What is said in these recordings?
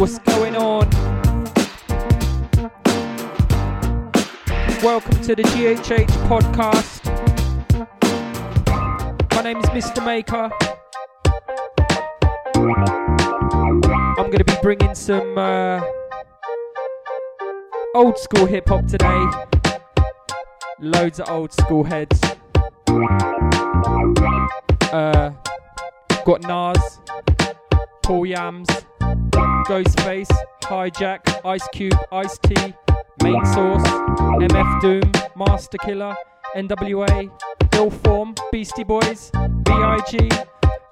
What's going on? Welcome to the GHH podcast. My name is Mr. Maker. I'm going to be bringing some uh, old school hip hop today. Loads of old school heads. Uh, got Nas, Paul Yams, Ghostface, Hijack, Ice Cube, Ice T, Main Source, MF Doom, Masta Killer, NWA, Illform, Beastie Boys, B.I.G.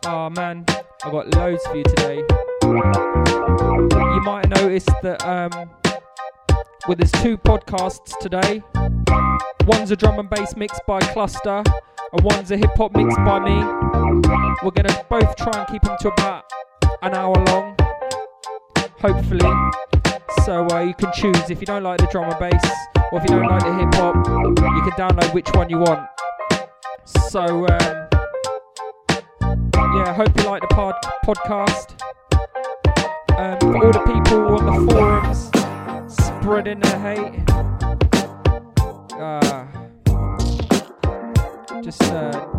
Oh man, I got loads for you today. You might have noticed that um, well, there's two podcasts today. One's a drum and bass mix by Cluster, and one's a hip hop mix by me. We're gonna both try and keep them to about an hour long, hopefully. So uh, you can choose if you don't like the drum and bass, or if you don't like the hip hop, you can download which one you want. So um, yeah, hope you like the pod- podcast. Um, all the people on the forums spreading the hate, uh, just uh,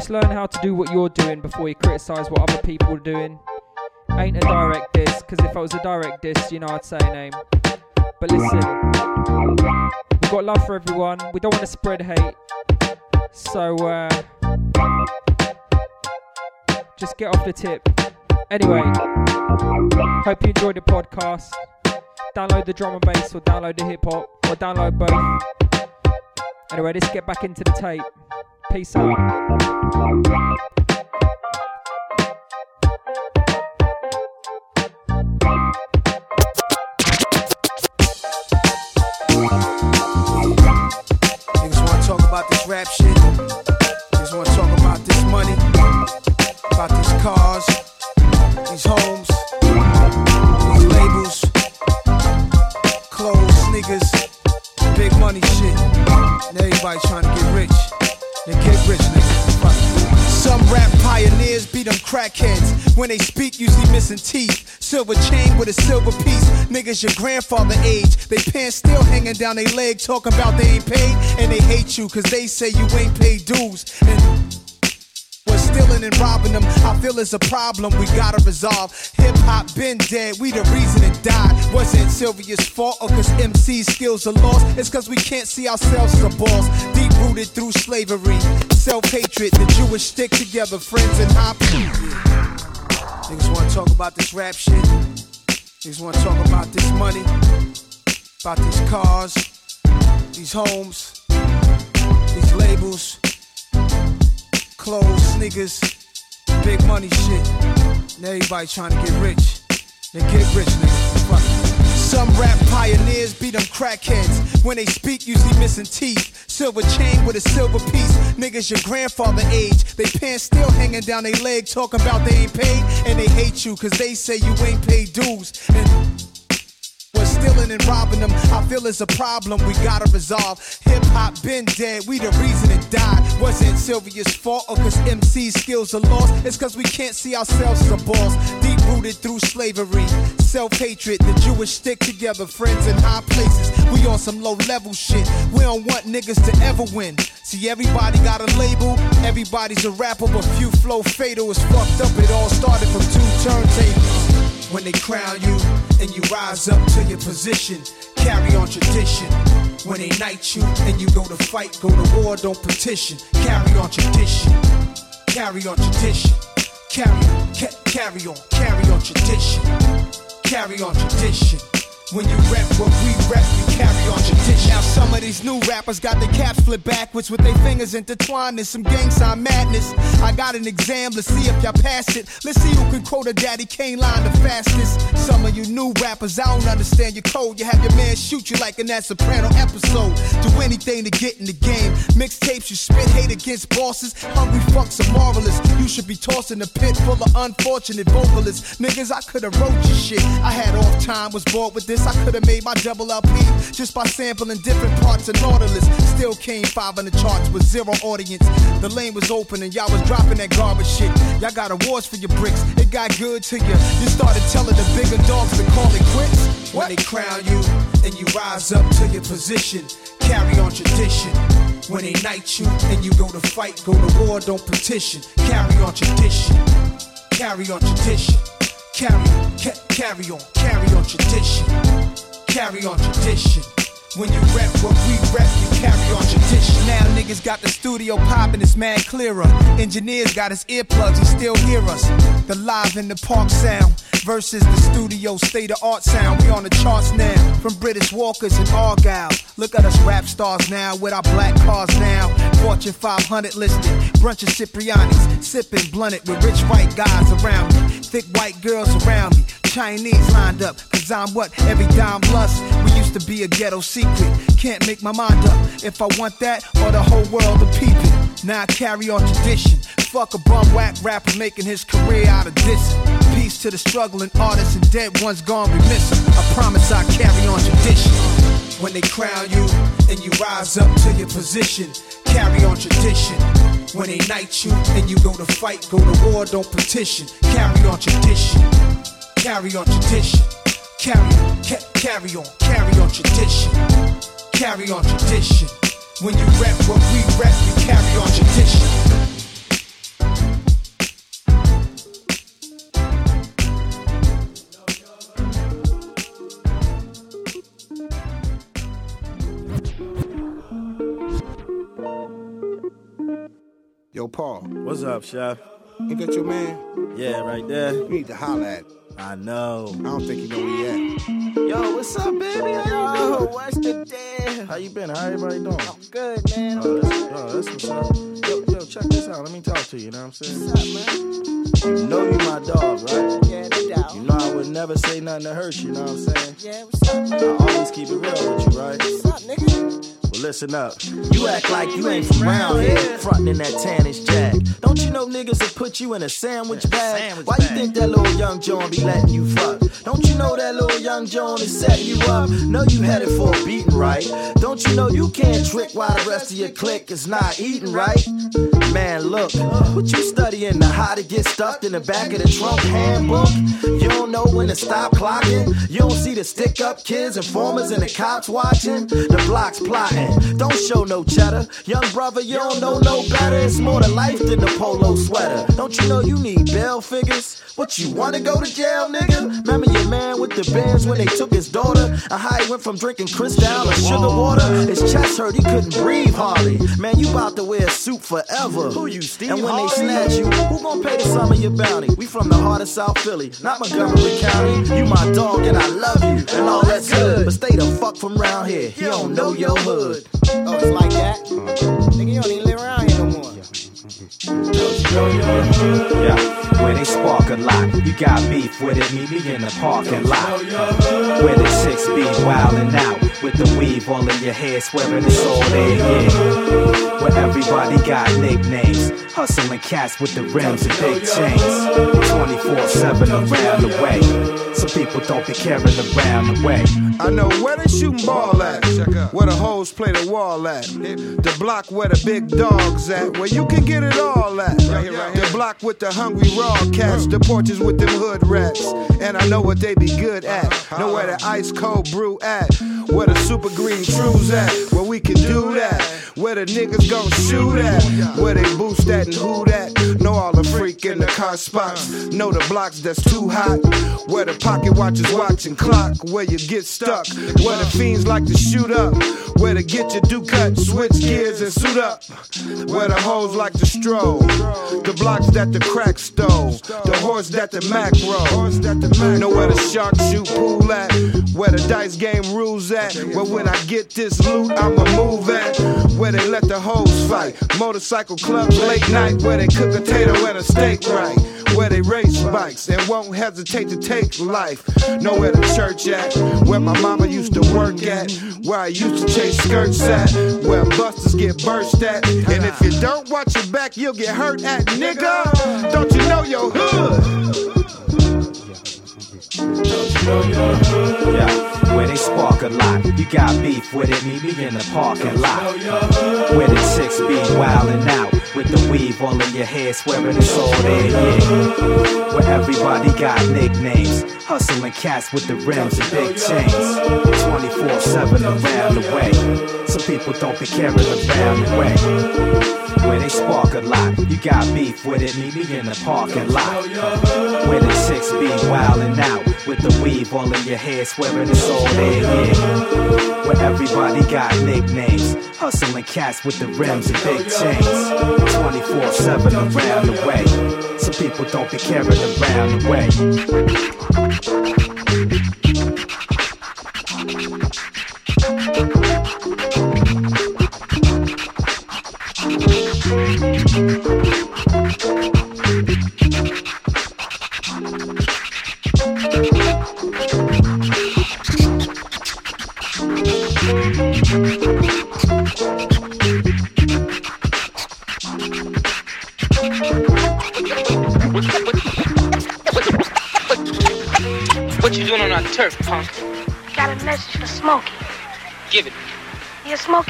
just learn how to do what you're doing before you criticize what other people are doing. Ain't a direct diss, because if I was a direct diss, you know I'd say a name. But listen, we've got love for everyone. We don't want to spread hate. So, uh, just get off the tip. Anyway, hope you enjoyed the podcast. Download the drum and bass, or download the hip hop, or download both. Anyway, let's get back into the tape. Peace out. Niggas wanna talk about this rap shit. Niggas wanna talk about this money, about these cars, these homes, these labels, clothes, sneakers, big money shit. And everybody trying to crackheads. When they speak, usually missing teeth. Silver chain with a silver piece. Niggas your grandfather age. They pants still hanging down their leg, talking about they ain't paid. And they hate you, cause they say you ain't paid dues. And stealing and robbing them. I feel it's a problem we gotta resolve. Hip hop been dead, we the reason it died. Wasn't Sylvia's fault or cause MC skills are lost. It's cause we can't see ourselves as a boss. Deep rooted through slavery, self hatred, the Jewish stick together, friends and hop. Niggas wanna talk about this rap shit. Niggas wanna talk about this money, about these cars, these homes, these labels clothes, sneakers, big money shit. And everybody trying to get rich. They get rich, nigga. Fuck. Some rap pioneers beat them crackheads. When they speak, usually missing teeth. Silver chain with a silver piece. Niggas your grandfather age. They pants still hanging down their leg, talking about they ain't paid. And they hate you, cause they say you ain't paid dues. And stealing and robbing them. I feel it's a problem we gotta resolve. Hip hop been dead, we the reason it died. Wasn't Sylvia's fault or cause MC skills are lost. It's cause we can't see ourselves as a boss. Deep rooted through slavery, self hatred, the Jewish stick together, friends in high places. We on some low level shit. We don't want niggas to ever win. See, everybody got a label, everybody's a rapper, but few flow fatal is fucked up. It all started from two turntables when they crown you and you rise up to your position. Carry on tradition. When they knight you and you go to fight, go to war, don't petition. Carry on tradition. Carry on tradition. Carry, ca- carry on, carry on tradition. Carry on tradition. When you rap what we new rappers got their caps flipped backwards with their fingers intertwined in some gang sign madness. I got an exam, let's see if y'all pass it. Let's see who can quote a Daddy Kane line the fastest. Some of you new rappers, I don't understand your code. You have your man shoot you like in that Soprano episode. Do anything to get in the game. Mixtapes, you spit hate against bosses. Hungry fucks are marvelous. You should be tossed in a pit full of unfortunate vocalists. Niggas, I could've wrote your shit. I had off time, was bored with this. I could've made my double LP just by sampling different parts of Nautilus. Still came five on the charts with zero audience. The lane was open and y'all was dropping that garbage shit. Y'all got awards for your bricks. It got good to you. You started telling the bigger dogs to call it quits. When they crown you and you rise up to your position, carry on tradition. When they knight you and you go to fight, go to war, don't petition. Carry on tradition. Carry on tradition. Carry, ca- carry on, carry on tradition. Carry on tradition. When you rep what we rep, you carry on tradition. Now niggas got the studio popping, it's mad clearer. Engineers got his earplugs, he still hear us. The live in the park sound versus the studio state of art sound. We on the charts now, from British Walkers and Argyle. Look at us rap stars now with our black cars now. Fortune 500 listed, brunch of Cipriani's, sipping blunted with rich white guys around thick white girls around me. Chinese lined up, cause I'm what every dime plus. We used to be a ghetto secret. Can't make my mind up if I want that or the whole world to peep it. Now I carry on tradition. Fuck a bum whack rapper making his career out of this. Peace to the struggling artists and dead ones gone, we miss 'em. I promise I carry on tradition. When they crown you and you rise up to your position, carry on tradition. When they knight you and you go to fight, go to war, don't petition. Carry on tradition. Carry on tradition. Carry, on, ca- carry on, carry on tradition. Carry on tradition. When you rep what we rep, you carry on tradition. Paul, What's up, Chef? ain't that your man? Yeah, right there. You need to holler at. him. I know. I don't think you know where he at. Yo, what's up, baby? How Yo, you doing? what's the deal? How you been? How everybody doing? I'm good, man. I'm Oh, that's, oh, that's what's up. Yo, yo, check this out. Let me talk to you. You know what I'm saying? What's up, man? You know you my dog, right? Yeah, no doubt. You know I would never say nothing to hurt you. You know what I'm saying? Yeah, what's up? I always keep it real with you, right? What's up, nigga? Well, listen up. You act like you ain't from around here, frontin' that tannish jack. Don't you know niggas will put you in a sandwich bag? Why you think that little young John be letting you fuck? Don't you know that little young John is setting you up? Know you headed for a beating, right? Don't you know you can't trick while the rest of your clique is not eating, right? Man, look, what you studying? The how to get stuffed in the back of the trunk handbook? You don't know when to stop clocking? You don't see the stick up kids, informers, and the cops watching? The block's plotting. Don't show no cheddar. Young brother, you don't know no better. It's more to life than the polo sweater. Don't you know you need bail figures? What you wanna go to jail, nigga? Remember your man with the bands when they took his daughter? And how he went from drinking Cristal to sugar water? His chest hurt, he couldn't breathe hardly. Man, you about to wear a suit forever. Who you, Steve And when they snatch you, who gon' pay the sum of your bounty? We from the heart of South Philly, not Montgomery County. You my dog and I love you, and all that's good. But stay the fuck from round here. He don't know your hood. Oh, it's like that? Uh-huh. Nigga, you don't even Yeah, where they spark a lot. You got beef with it, meet me in the parking lot. Where the chicks be wildin' out with the weave all in your hair, swearing it's all there, yeah. Where everybody got nicknames, hustling cats with the rims and big chains. 24 7 around the way. Some people don't be caring around the way. I know where they shooting ball at, where the hoes play the wall at, the block where the big dogs at, where you can get it all at. The block with the hungry raw cats, the porches with them hood rats, and I know what they be good at. Know where the ice cold brew at, where the super green trues at, where we can do that. Where the niggas gon' shoot at, where they boost at and who that. Know all the freak in the car spots, know the blocks that's too hot. Where the pocket watchers watching clock, where you get stuck, where the fiends like to shoot up, where to get your do cut, switch gears and suit up, where the hoes like to stroll, the blocks that the crack stole, the horse that the Mac roll, know where the shark shoot pool at, where the dice game rules at, where when I get this loot I'ma move at, where they let the hoes fight, motorcycle club late night where they cook a potato and a steak right. Where they race bikes and won't hesitate to take life. Know where the church at, where my mama used to work at, where I used to chase skirts at, where busters get burst at. And if you don't watch your back, you'll get hurt at, nigga. Don't you know your hood? Yeah, where they spark a lot. You got beef with it, meet me in the parking lot. Where the chicks be wildin' out with the weave all in your hair, swearing it's all there, yeah. Where everybody got nicknames, hustling cats with the rims and big chains. 24 7 around the way. Some people don't be caring around the way. Where they spark a lot. You got beef with it, meet me in the parking lot. Where the chicks be wildin' out with the weave all in your hair, swearing it's all there, yeah. Where everybody got nicknames, hustling cats with the rims and big chains. 24 7 around the way. Some people don't be caring around the way.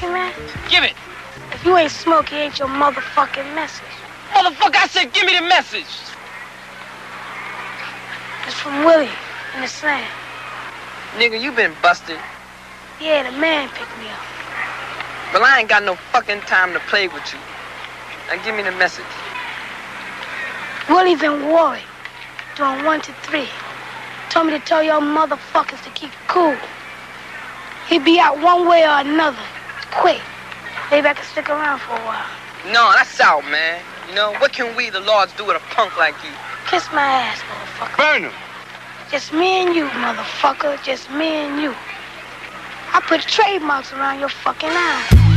Smokey man? Give it. If you ain't Smokey, ain't your motherfucking message. Motherfucker, I said give me the message. It's from Willie in the slam. Nigga, you been busted. Yeah, the man picked me up. But I ain't got no fucking time to play with you. Now give me the message. Willie's in Warwick, doing one to three. Told me to tell y'all motherfuckers to keep cool. He'd be out one way or another. Quick. Maybe I can stick around for a while. No, that's out, man. You know, what can we, the lords, do with a punk like you? Kiss my ass, motherfucker. Burn him. Just me and you, motherfucker. Just me and you. I put trademarks around your fucking eyes.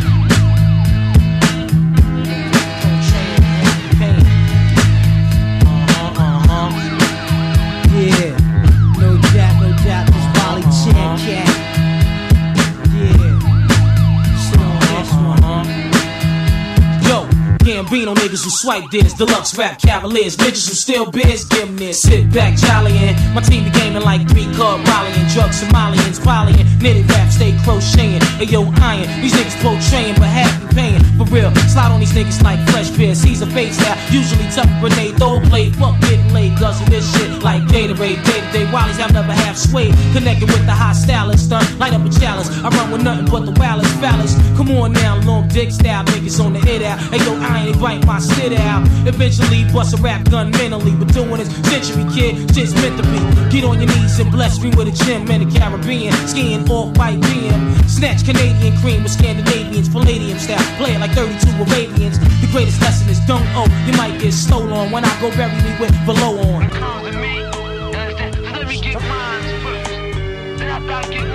Gambino niggas who swipe this, deluxe rap cavaliers, niggas who still biz, give them this. Sit back, jollyin'. My team be gaming like three cub volleying, drugs Somalians, volleying, knitted rap, stay crocheting. Hey yo, iron, these niggas portraying, but half be paying. For real, slide on these niggas like fresh beer. Caesar face out, usually tough grenade, throw blade, fuck getting laid, guzzle this shit like Gatorade. Day to day, Wallies have never half swayed, connected with the hot stylist, stunt, light up a challenge. I run with nothing but the wildest phallus. Come on now, long dick style niggas on the hit out. Hey yo, I ain't bite my shit out. Eventually bust a rap gun mentally, but doing this century, kid, shit's meant to be. Get on your knees and bless me with a gym in the Caribbean, skiing off white BM. Snatch Canadian cream with Scandinavians, Palladium style, play it like 32 Arabians. The greatest lesson is don't owe. You might get stole on when I go bury me with below on.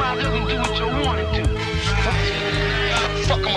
I do what you want to do.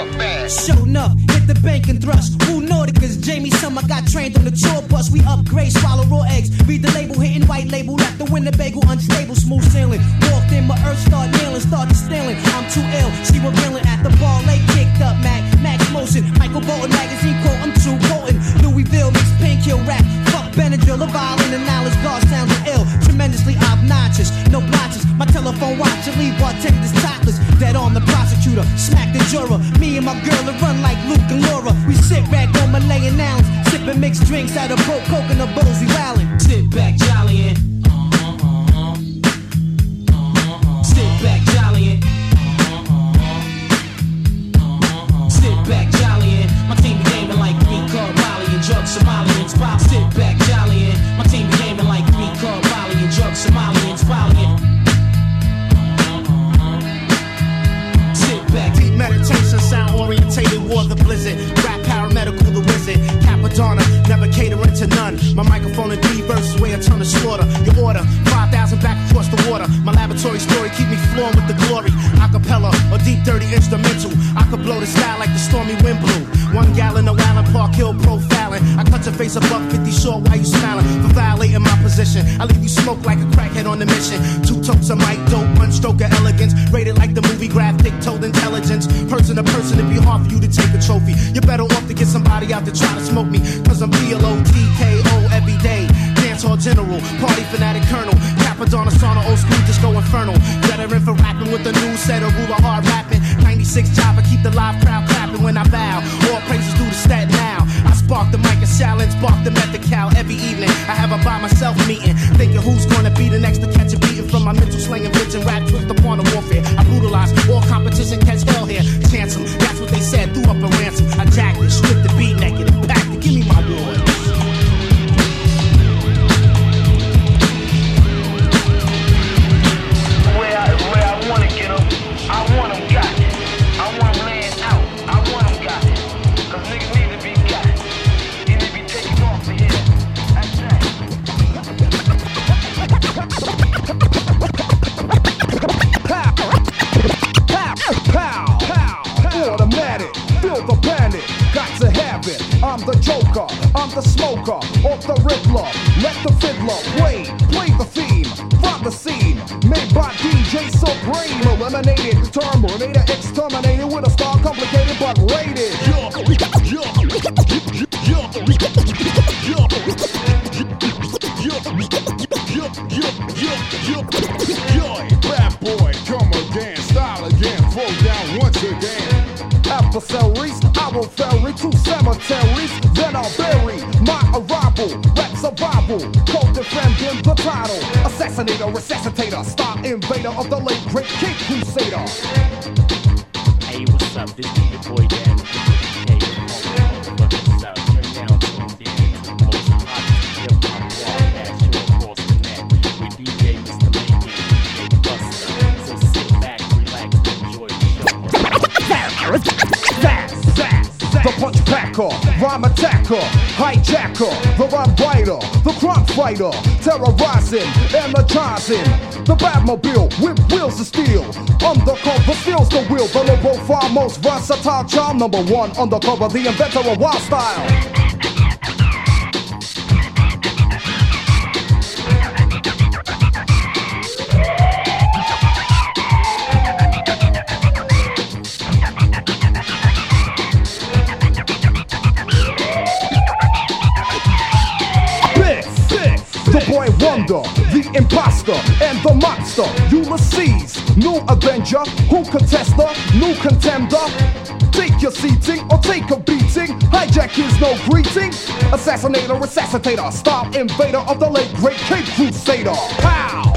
Up bad. Show enough, hit the bank and thrust. Who Nauticas, Jamie Summer got trained on the tour bus. We upgrade, swallow raw eggs. Read the label, hitting white label. Left Winnebago unstable, smooth sailing. Walked in, my earth start nailing, started stealing. I'm too ill, she revealing at the bar, late kicked up, Mac. Max motion, Michael Bolton magazine quote, I'm too potent. Louisville makes pink kill rap. Fuck Benadryl, a violin and knowledge, sounds ill. Tremendously obnoxious, no blotches. My telephone watch, and leave bartenders topless. Dead on the prosecutor, smack the juror. Me and my girl are run like Luke and Laura. We sit back on Malayan nouns, sipping mixed drinks out of broke coconut bowls. We rallying. Sit back, jollying. Somalians. Pop, sit back, jollying. My team be gaming like three card Molly and drug Somalians. Volleying. Sit back. Deep meditation, sound orientated, war the blizzard. Rap Cappadonna, never catering to none. My microphone and D verses way a ton of slaughter. Your order, 5,000 back across the water. My laboratory story keep me flowing with the glory. Acapella or deep dirty instrumental. I could blow the sky like the stormy wind blew. One gallon of Allen Park Hill profile wildin'. I cut your face above 50 short while you smiling. For violating my position, I leave you smoke like a crackhead on a mission. Two totes of mic dope, one stroke of elegance. Rated like the movie graphic, told intelligence. Person to person, it'd be hard for you to take a trophy. You're better off to get somebody out to try to smoke me. Cause I'm PLO, every day. Dance hall general, party fanatic colonel. Cappadonna sauna, old school disco infernal. Veteran for rapping with the new set of ruler hard rapping. 96 job, chopper, keep the live crowd clapping when I bow. All praises due to stat now. I spark the mic and challenge, bark them the cow every evening. I have a by myself meeting, thinking who's gonna be the next to catch a beating from my mental slang and vision rap twist upon the warfare. I brutalize all competition, catch hell here. Chance 'em, that's what they said, threw up a ransom. I jacked it, stripped the beat naked, and packed it. Give me my wood. I, where I wanna get 'em, I want 'em got. I want 'em laying out, I want 'em got. Cause niggas need to be got. You need to be taken off of here. That's that. Pow, pow, automatic, feel the panic, got to have it. I'm the joker, I'm the smoker, off the riddler. Let the fiddler play, play the theme, the scene. Made by DJ Supreme, eliminated, Terminator, exterminated with a star complicated but rated. Bad boy, come again, style again, throw down once again. Adversaries, I will ferry to cemeteries, then I'll bury my arrival. Rap survival, co-defending the title. Assassinator, resuscitator, star invader of the late great King Crusader. Hey, what's up? This is your boy The punch packer, rhyme attacker, hijacker, the rhyme writer, the crime fighter, terrorizing, energizing. The Batmobile with wheels of steel. Undercover steals the wheel. The low profile, most versatile child. Number one undercover, the inventor of wild style. The monster. Ulysses, new avenger, who contester, new contender. Take your seating or take a beating. Hijack is no greeting. Assassinator, resuscitator, star invader of the late great Cape Crusader. Pow,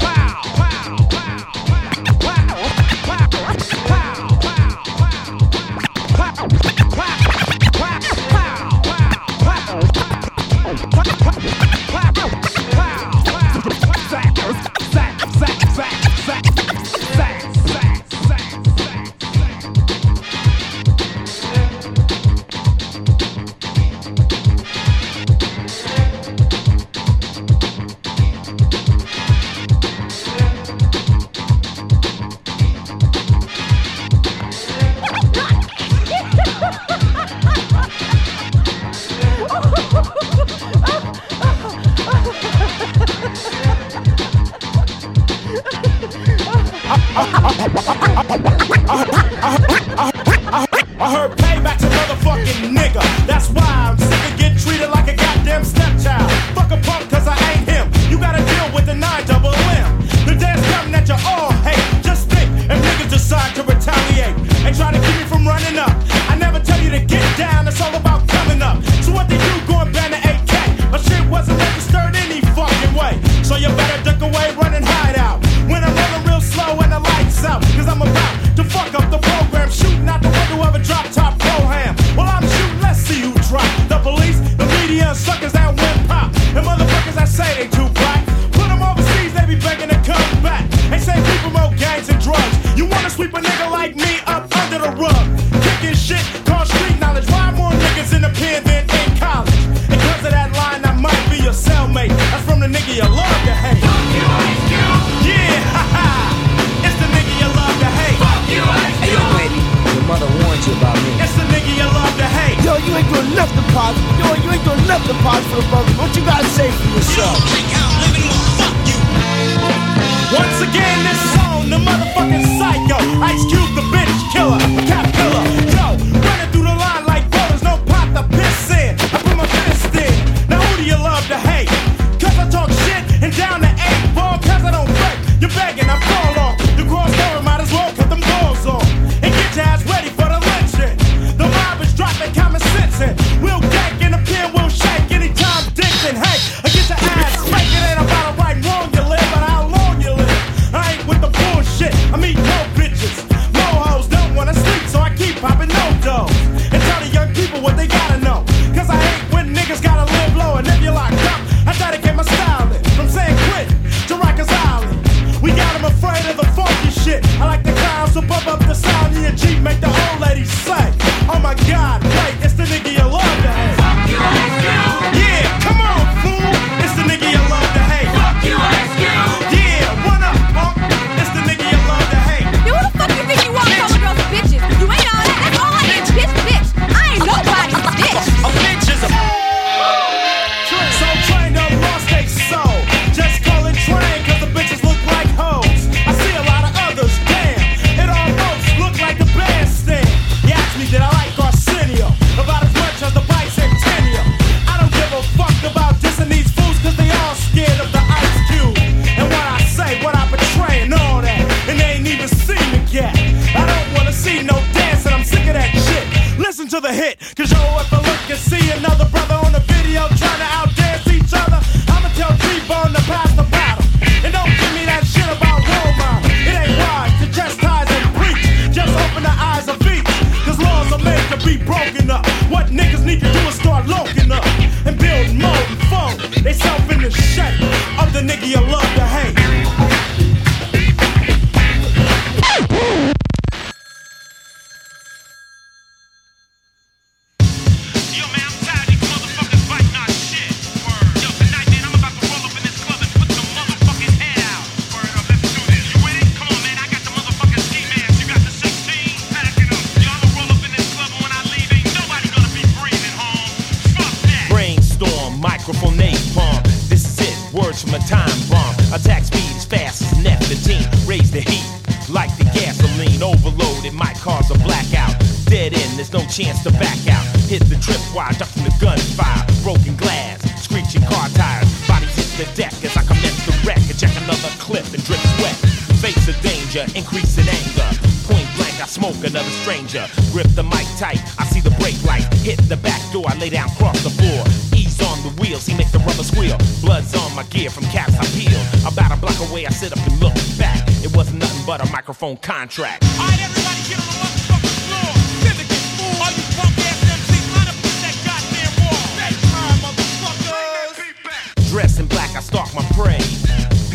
danger, increase in anger. Point blank, I smoke another stranger. Grip the mic tight, I see the brake light. Hit the back door, I lay down, cross the floor. Ease on the wheels, he make the rubber squeal. Blood's on my gear from caps I peel. About a block away, I sit up and look back. It wasn't nothing but a microphone contract. Alright, everybody get on the motherfucking floor. Syndicate, fool. All you punk ass MCs, line up with that goddamn wall. Next time, motherfuckers. Dressed in black, I stalk my prey.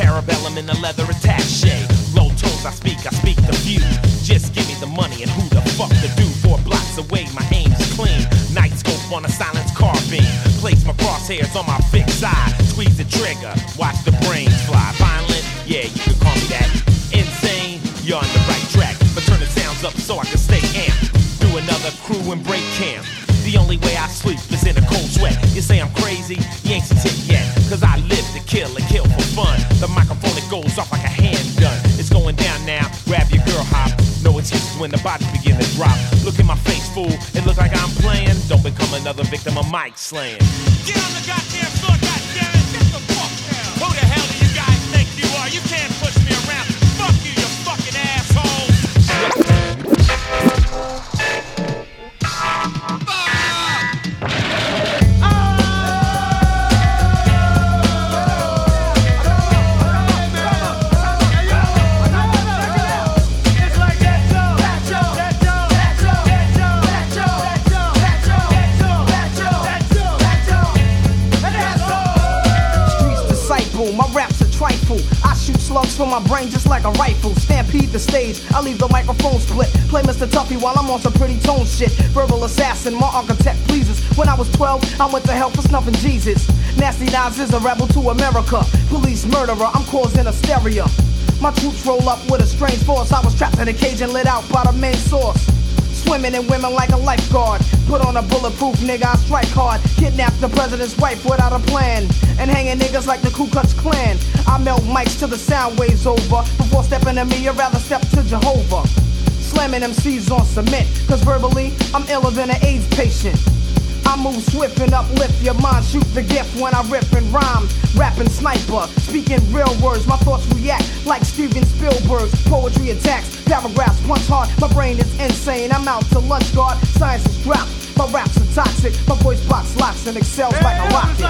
Parabellum in a leather attache. Low tones, I speak, I speak the few. Just give me the money and who the fuck to do. Four blocks away, my aim's clean. Night scope on a silenced carbine. Place my crosshairs on my fixed side. Squeeze the trigger, watch the brains fly. Violent, yeah, you can call me that. Insane, you're on the right track. But turn the sounds up so I can stay amped. Do another crew and break camp. The only way I sleep when the bodies begin to drop. Look in my face, fool, it look like I'm playing. Don't become another victim of mic slaying. Get on the goddamn floor, from my brain just like a rifle. Stampede the stage, I leave the microphone split. Play Mr. Tuffy while I'm on some pretty tone shit. Verbal assassin, my architect pleases. When I was 12, I went to hell for snuffing Jesus. Nasty Nas is a rebel to America. Police murderer, I'm causing hysteria. My troops roll up with a strange force. I was trapped in a cage and lit out by the main source. Swimming in women like a lifeguard. Put on a bulletproof nigga, I strike hard. Kidnap the president's wife without a plan. And hanging niggas like the Ku Klux Klan. I melt mics till the sound waves over. Before stepping to me, I'd rather step to Jehovah. Slamming MCs on cement. Cause verbally, I'm iller than an AIDS patient. I move swift and uplift your mind. Shoot the gift when I rip and rhyme. Rapping sniper, speaking real words. My thoughts react like Steven Spielberg's poetry attacks. Paragraphs punch hard. My brain is insane. I'm out to lunch guard. Science is dropped. My raps are toxic. My voice box locks and excels like a rocket.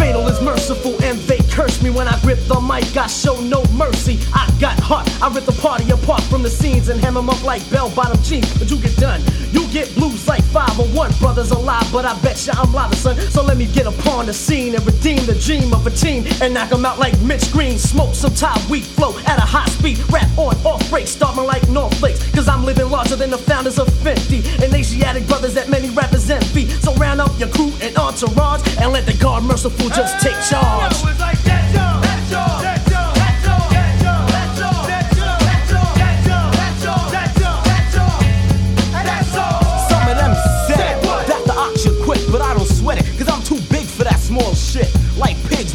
Fatal is merciful and they curse me when I grip the mic. I show no mercy. I got heart. I rip the party apart from the scenes and hem 'em up like bell bottom jeans. But you get done. You get blues like 501. Brothers alive, but I bet ya I'm live, son. So let me get upon the scene and redeem the dream of a team and knock 'em out like Mitch Green. Smoke some Thai weed flow at a high speed. Rap on off break, starting like North Flakes. Cause I'm living larger than the founders of 50 and Asiatic brothers that many rappers envy. So round up your crew and entourage and let the God merciful just take charge.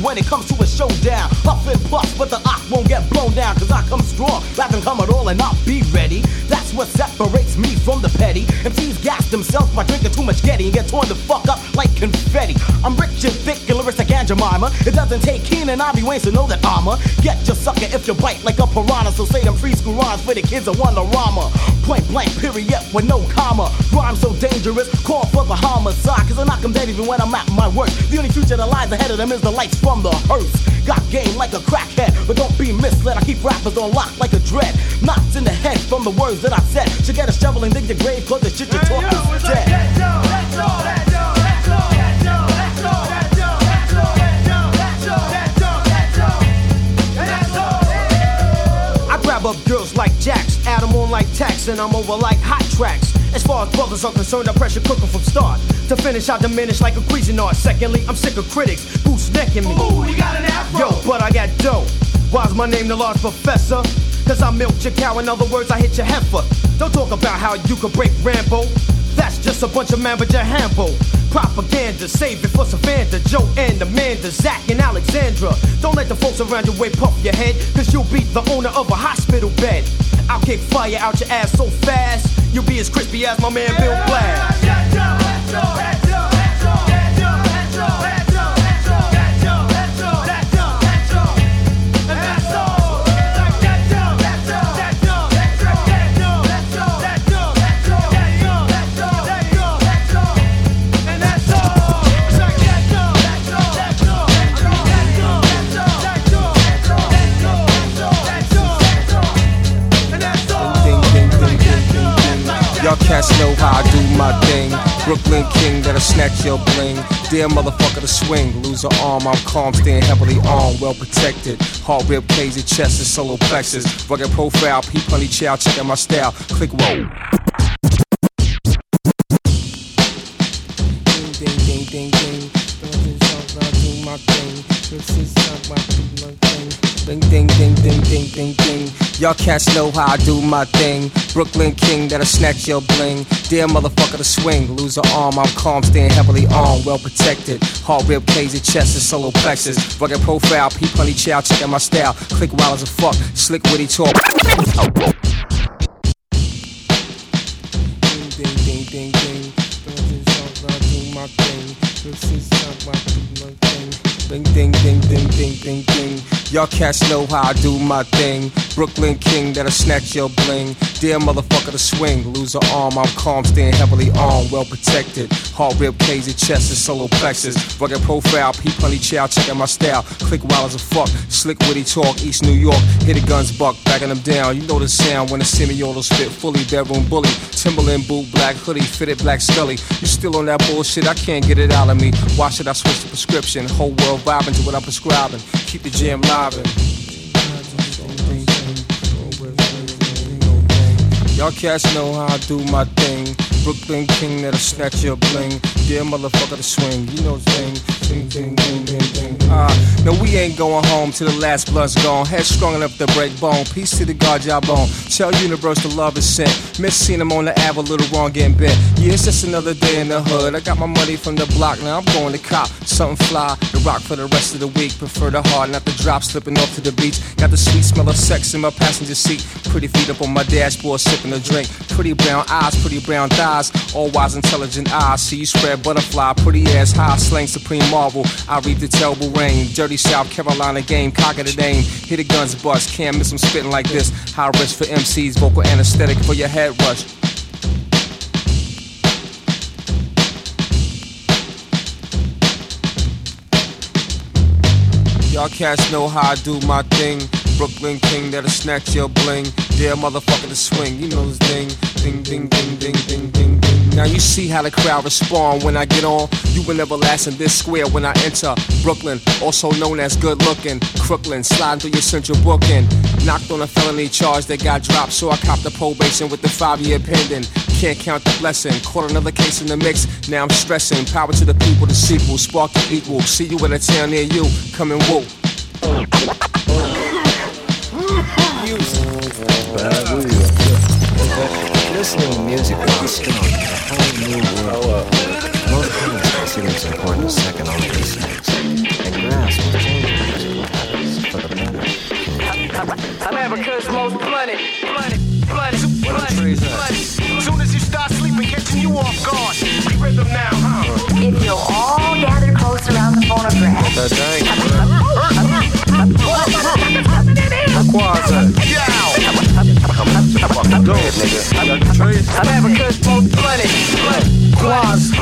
When it comes to a showdown. Puff and puff, but the ox won't get blown down, cause I come strong. I can come at all and not be ready. That's what separates me from the petty. MCs gas themselves by drinking too much Getty and get torn the fuck up like confetti. I'm rich and thick and lyrics like Aunt Jemima. It doesn't take Keenen Ivory Wayans to know that I'm a get your sucker if you bite like a piranha. So say them preschool rhymes for the kids of Wonderama. Point blank, period, with no comma. Rhyme so dangerous, call for the homicide. Cause I knock 'em dead even when I'm at my worst. The only future that lies ahead of them is the lights from the hearse. Got game like a crackhead, but don't be misled. I keep rappers on lock like a dread. Knots in the head from the words that I said. Should get a shovel and dig your grave, cause the shit you talk is dead. I grab up girls like Jacks, add 'em on like tax, and I'm over like hot tracks. As far as brothers are concerned, I pressure cook from start. To finish, I diminish like a Cuisinart. Secondly, I'm sick of critics boost necking me. Ooh, you got an afro. Yo, but I got dough. Why's my name the large professor? Cause I milked your cow, in other words, I hit your heifer. Don't talk about how you could break Rambo. That's just a bunch of mambo jambo. Propaganda, save it for Savannah, Joe and Amanda, Zach and Alexandra. Don't let the folks around your way puff your head, cause you'll be the owner of a hospital bed. I'll kick fire out your ass so fast, you'll be as crispy as my man Bill Black. Y'all cats know how I do my thing. Brooklyn King that'll snatch your bling. Dear motherfucker to swing, lose an arm, I'm calm, staying heavily armed, well protected. Hard rib, crazy chest, and solar plexus. Rugged profile, peep honey chow, checking my style. Click roll. Ding, ding, ding, ding, ding, ding, ding. Y'all cats know how I do my thing. Brooklyn King that'll snatch your bling. Dear motherfucker to swing, lose an arm, I'm calm, staying heavily armed, well protected. Heart rib, crazy chest, and solar plexus. Rugged profile, peep honey chow, checking my style. Click wild as a fuck, slick witty talk. Ding, ding, ding, ding, ding. I do my thing. This is do my. Ding, ding, ding, ding, ding, ding, ding. Y'all cats know how I do my thing. Brooklyn King that'll snatch your bling. Dear motherfucker to swing, lose an arm, I'm calm, staying heavily armed, well protected. Heart rib, crazy chest, and solar plexus. Rugged profile, peep honey chow, checking my style. Click wild as a fuck, slick witty talk, East New York. Hit the guns buck, backing them down. You know the sound when the semi-auto spit fully bedroom bully. Timberland boot, black hoodie, fitted black scully. You still on that bullshit? I can't get it out of me. Why should I switch the prescription? Whole world vibing to what I'm prescribing. Keep the jam livin'. Y'all cats know how I do my thing. Brooklyn King that'll snatch your bling. Dear motherfucker to swing, you know the thing. Ding, ding, ding, ding, ding. Uh, no, we ain't going home till the last blood's gone. Head strong enough to break bone. Peace to the God y'all bone. Tell universe the love is sent. Miss seen him on the Ave, a little wrong getting bent. Yeah, it's just another day in the hood. I got my money from the block, now I'm going to cop. Something fly, the rock for the rest of the week. Prefer the hard, not the drop, slipping off to the beach. Got the sweet smell of sex in my passenger seat. Pretty feet up on my dashboard, sipping a drink. Pretty brown eyes, pretty brown thighs. All wise, intelligent eyes. See you spread butterfly, pretty ass high, slang supreme marvel. I read the terrible rain. Dirty South Carolina game, cock at the name. Hit the guns bust, can't miss them spitting like this. High risk for MCs, vocal anesthetic for your head rush. Y'all cats know how I do my thing. Brooklyn King that'll snatch your bling. Dare motherfucker to swing, you know this thing. Ding, ding, ding, ding, ding, ding, ding. Now you see how the crowd respond when I get on. You will never last in this square when I enter Brooklyn, also known as good looking. Crooklyn, sliding through your central booking. Knocked on a felony charge that got dropped, so I copped the probation with the five year pending. Can't count the blessing. Caught another case in the mix. Now I'm stressing. Power to the people, the sequel. Spark the equal. See you in a town near you. Come and whoop. Listening to music will be strong in a whole new world. Most parents consider its importance second only to sex. And grass will change music lives for the better. America's most money, money, money, money, money. Soon as you start sleeping, catching you off guard. Rhythm now, huh? If you'll all gather close around the phonograph. America's most money, money. Quaz,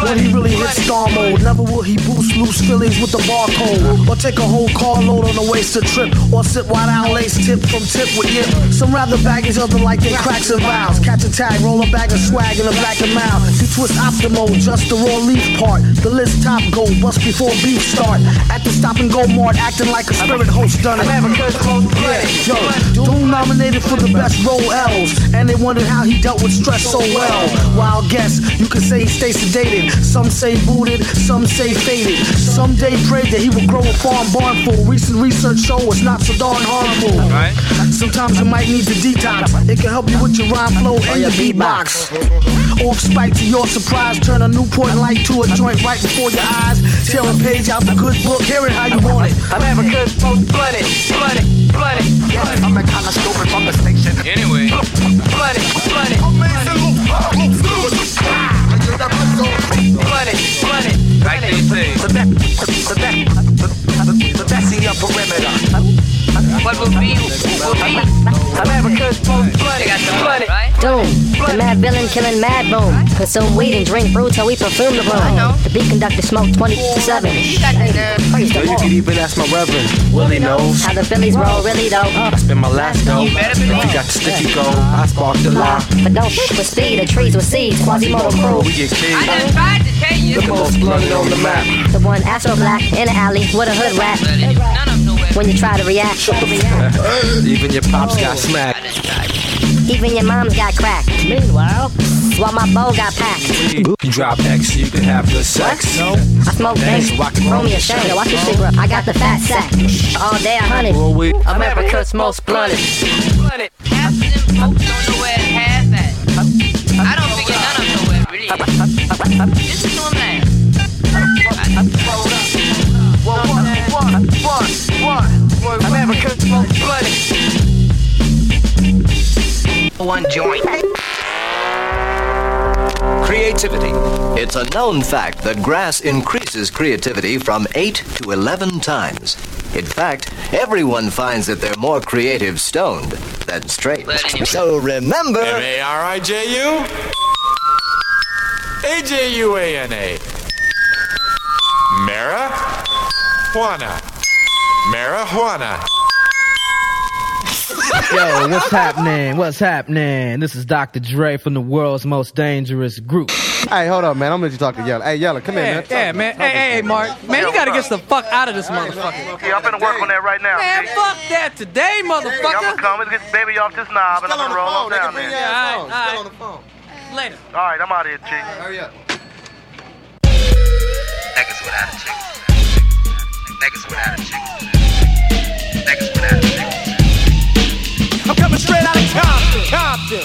when he really hits star mode. Never will he boost loose feelings with the barcode. Or take a whole carload on a wasted trip. Or sit white out lace tip from tip with yip. Some rather baggage, other like they cracks and vows. Catch a tag, roll a bag of swag in a black and mouth. You twist optimal, just the raw leaf part. The list top go, bust before beef start. At the stop and go mart, acting like a spirit host done it. Yeah, yo, Doom nominated for the best role L's. And they wondered how he dealt with stress so well. Wild guess, you could say he stay sedated. Some say booted, some say faded. Someday prayed that he would grow a farm barn full. Recent research show it's not so darn harmful. Sometimes you might need to detox. It can help you with your rhyme flow and your beatbox. Off spike to your surprise, turn a Newport light to a joint right before your eyes. Tear a page out the good book, hear it how you want it. America's most money, money, money. I'm the kind of stupid from the station. Anyway, money, money, money, money. Like they say, the best, the best, the best in your perimeter. What will be, will be. America's most money, got. Doom, the mad villain killing mad boom. Consume weed and drink brew till we perfume the room. Uh-huh. The beat conductor smoke 24-7. Praise the you Lord. even ask my reverend. Willie knows. How the Phillies roll really though. I spend my last dough. If you got the sticky gold, I spark the lie. But don't shoot with speed, the trees with seeds. Quasimoto crew. We get killed. tried to tell you. The most blooded on the map. The one Astro Black in the alley with a hood rat. When you try to react, Even your pops got smacked. Even your mom's got cracked. Meanwhile, while my bow got packed. You drop X, you can have good sex. No, I smoke Thanks, bank. rock and Roll me a shame. Watch this shit, bro. I got the fat sack. All day a hundred. Roll with America's most blunted. Money. Half of them folks don't know where to at. I don't figure none of them know where it really is. Listen to them America's One joint. Creativity. It's a known fact that grass increases creativity from 8 to 11 times. In fact, everyone finds that they're more creative stoned than straight. So remember. M A R I J U A J U A N A. Marijuana. Marijuana. Yo, what's happening? What's happening? This is Dr. Dre from the world's most dangerous group. Hey, hold up, man. I'm gonna talk to Yella. Hey, Yella, come yeah, here, man. yeah, man. Hey, hey, hey, Mark. Man, you gotta get the fuck out of this motherfucker. Yeah, I'm gonna work on that right now. Man, fuck that today, motherfucker. Yeah, I'm gonna come and get the baby off this knob and I'm gonna roll on down man. Yeah, all right, all right. Still on the phone. Later. All right, I'm out of here, Chick. Hurry up. Niggas without a chick. Niggas without a chick. Compton.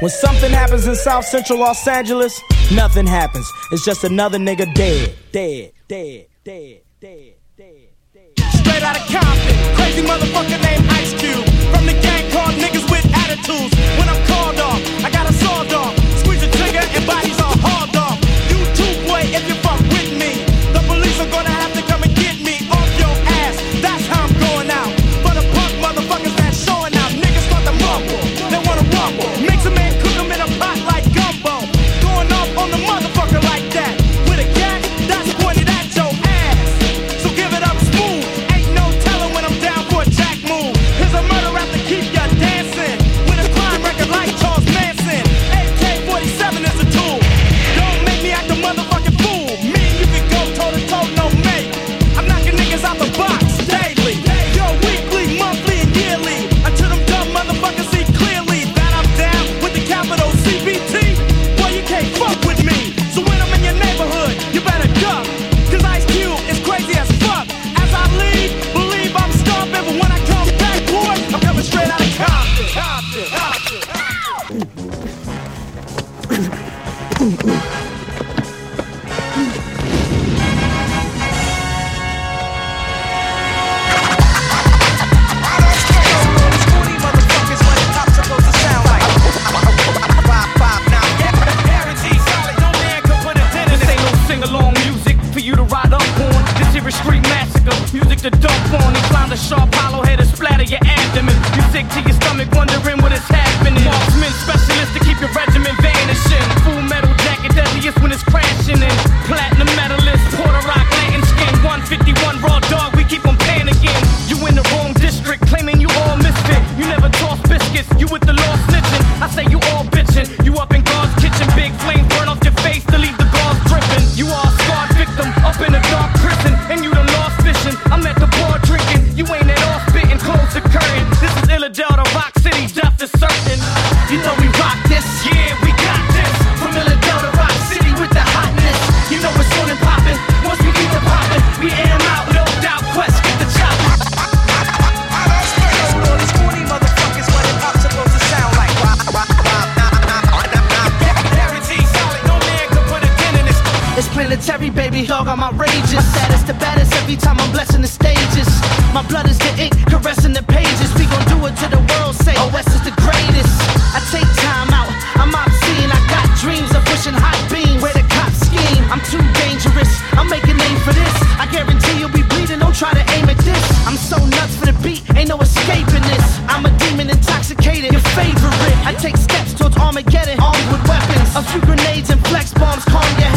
When something happens in South Central Los Angeles, nothing happens. It's just another nigga dead, dead, dead, dead, dead, dead, dead. Straight out of Compton, crazy motherfucker named Ice Cube. From the gang called Niggas with Attitudes. When I'm called off, I got a sawed off. Squeeze a trigger and bodies are hauled off. You two boy if you fuck with me. The police are gonna every baby dog on my rages. Saddest the baddest every time I'm blessing the stages. My blood is the ink, caressing the pages. We gon' do it to the world, say OS is the greatest. I take time out, I'm obscene. I got dreams of pushing hot beam where the cops scheme. I'm too dangerous, I'm making name for this. I guarantee you'll be bleeding, don't try to aim at this. I'm so nuts for the beat, ain't no escaping this. I'm a demon intoxicated, your favorite. I take steps towards Armageddon, armed with weapons. A few grenades and flex bombs calm your head.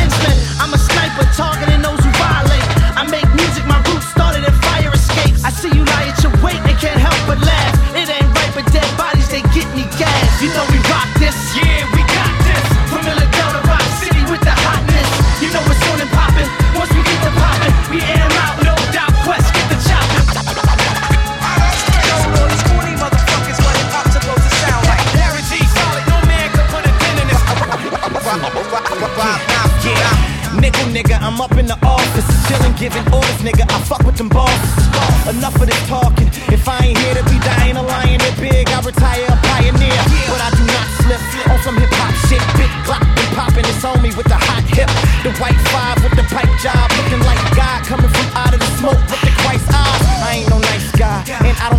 giving orders, nigga. I fuck with them bosses. Enough of this talking. If I ain't here to be dying a lion that big, I retire a pioneer. But I do not slip on some hip hop shit. Big clock been popping, it's on me with the hot hip. The white five with the pipe job, looking like God coming from out of the smoke with the Christ eyes. I ain't no nice guy, and I don't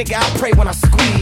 Nigga, I pray when I squeeze.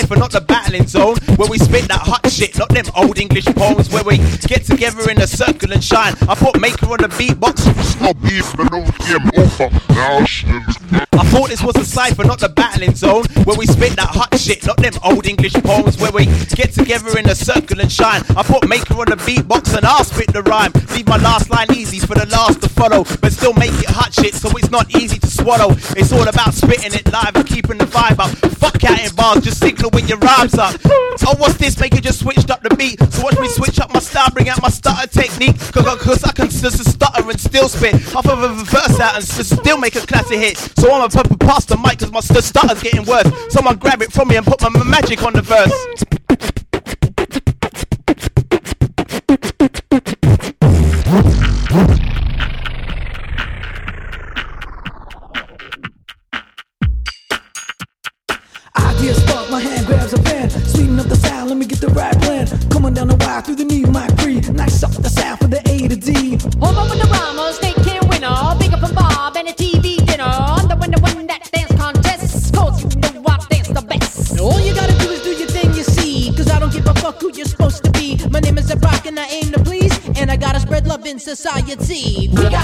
cipher, not the battling zone where we spit that hot shit, not them old English poems where we get together in a circle and shine. I put Maker on the beatbox. I thought this was a cipher, not the battling zone, where we spit that hot shit, not them old English poems where we get together in a circle and shine. I put Maker on the beatbox and I'll spit the rhyme. Leave my last line easy for the last to follow, but still make it hot shit so it's not easy to swallow. It's all about spitting it live and keeping the vibe up. Fuck out in bars, just signal when your rhymes up. Oh, what's this? Maker just switched up the beat. So watch me switch up my style, bring out my stutter technique. Cause, cause I can just stutter and still spit. Half of a verse out and still make a classic hit. So I'm a purple past the mic cause my stutter's getting worse. Someone grab it from me and put my magic on the verse. Thank With the can Bob and a TV dinner. The one that dance you know I dance the best. All you gotta do is do your thing, you see. Cause I don't give a fuck who you're supposed to be. My name is a rock and I aim to please. And I gotta spread love in society. We got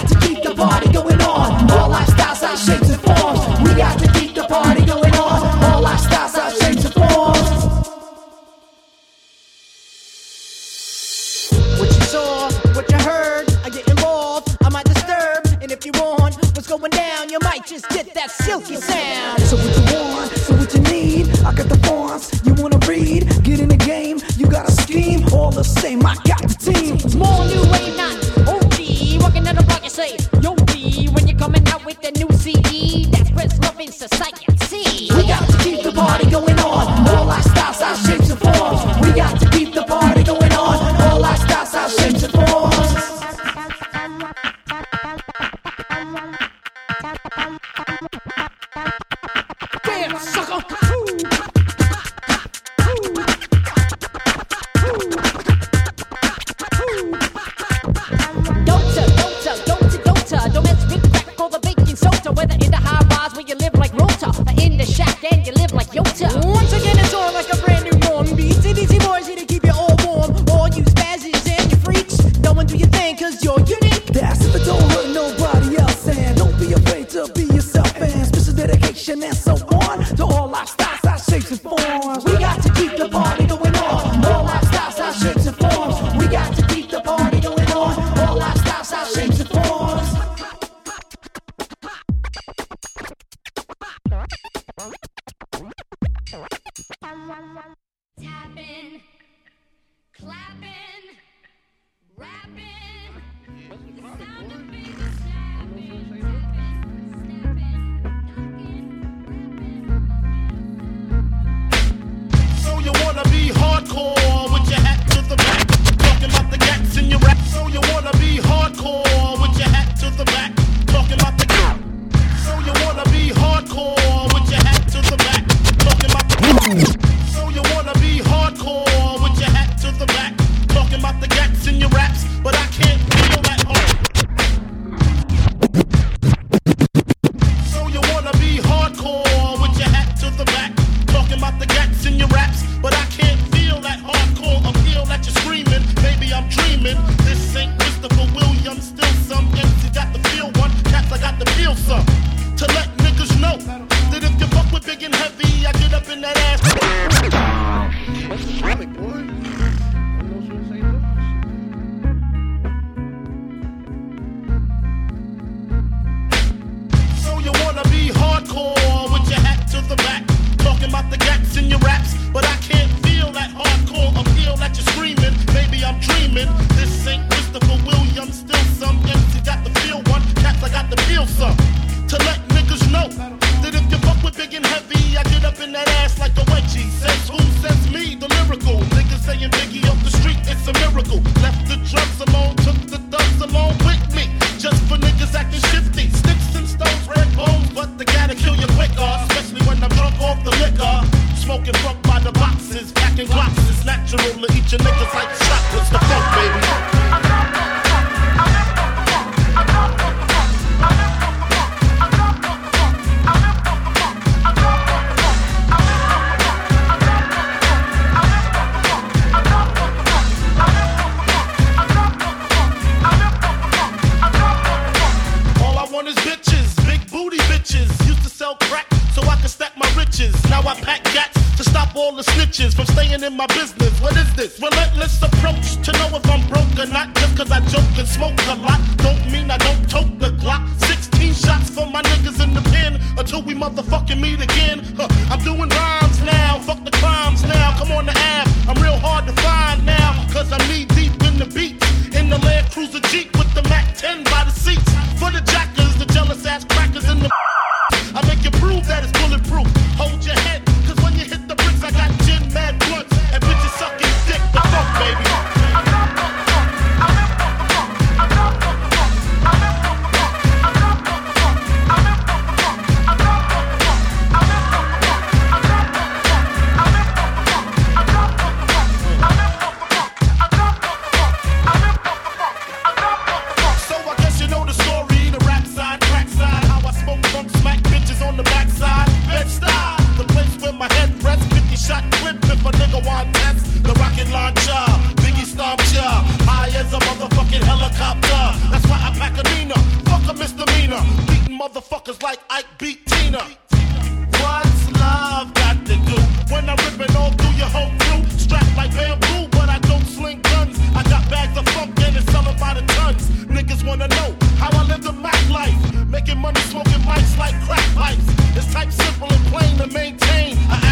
the snitches from staying in my business. What is this? Relentless approach to know if I'm broke or not. Just cause I joke and smoke a lot. Don't making money, smoking mics like crack pipes. It's type simple and plain to maintain. I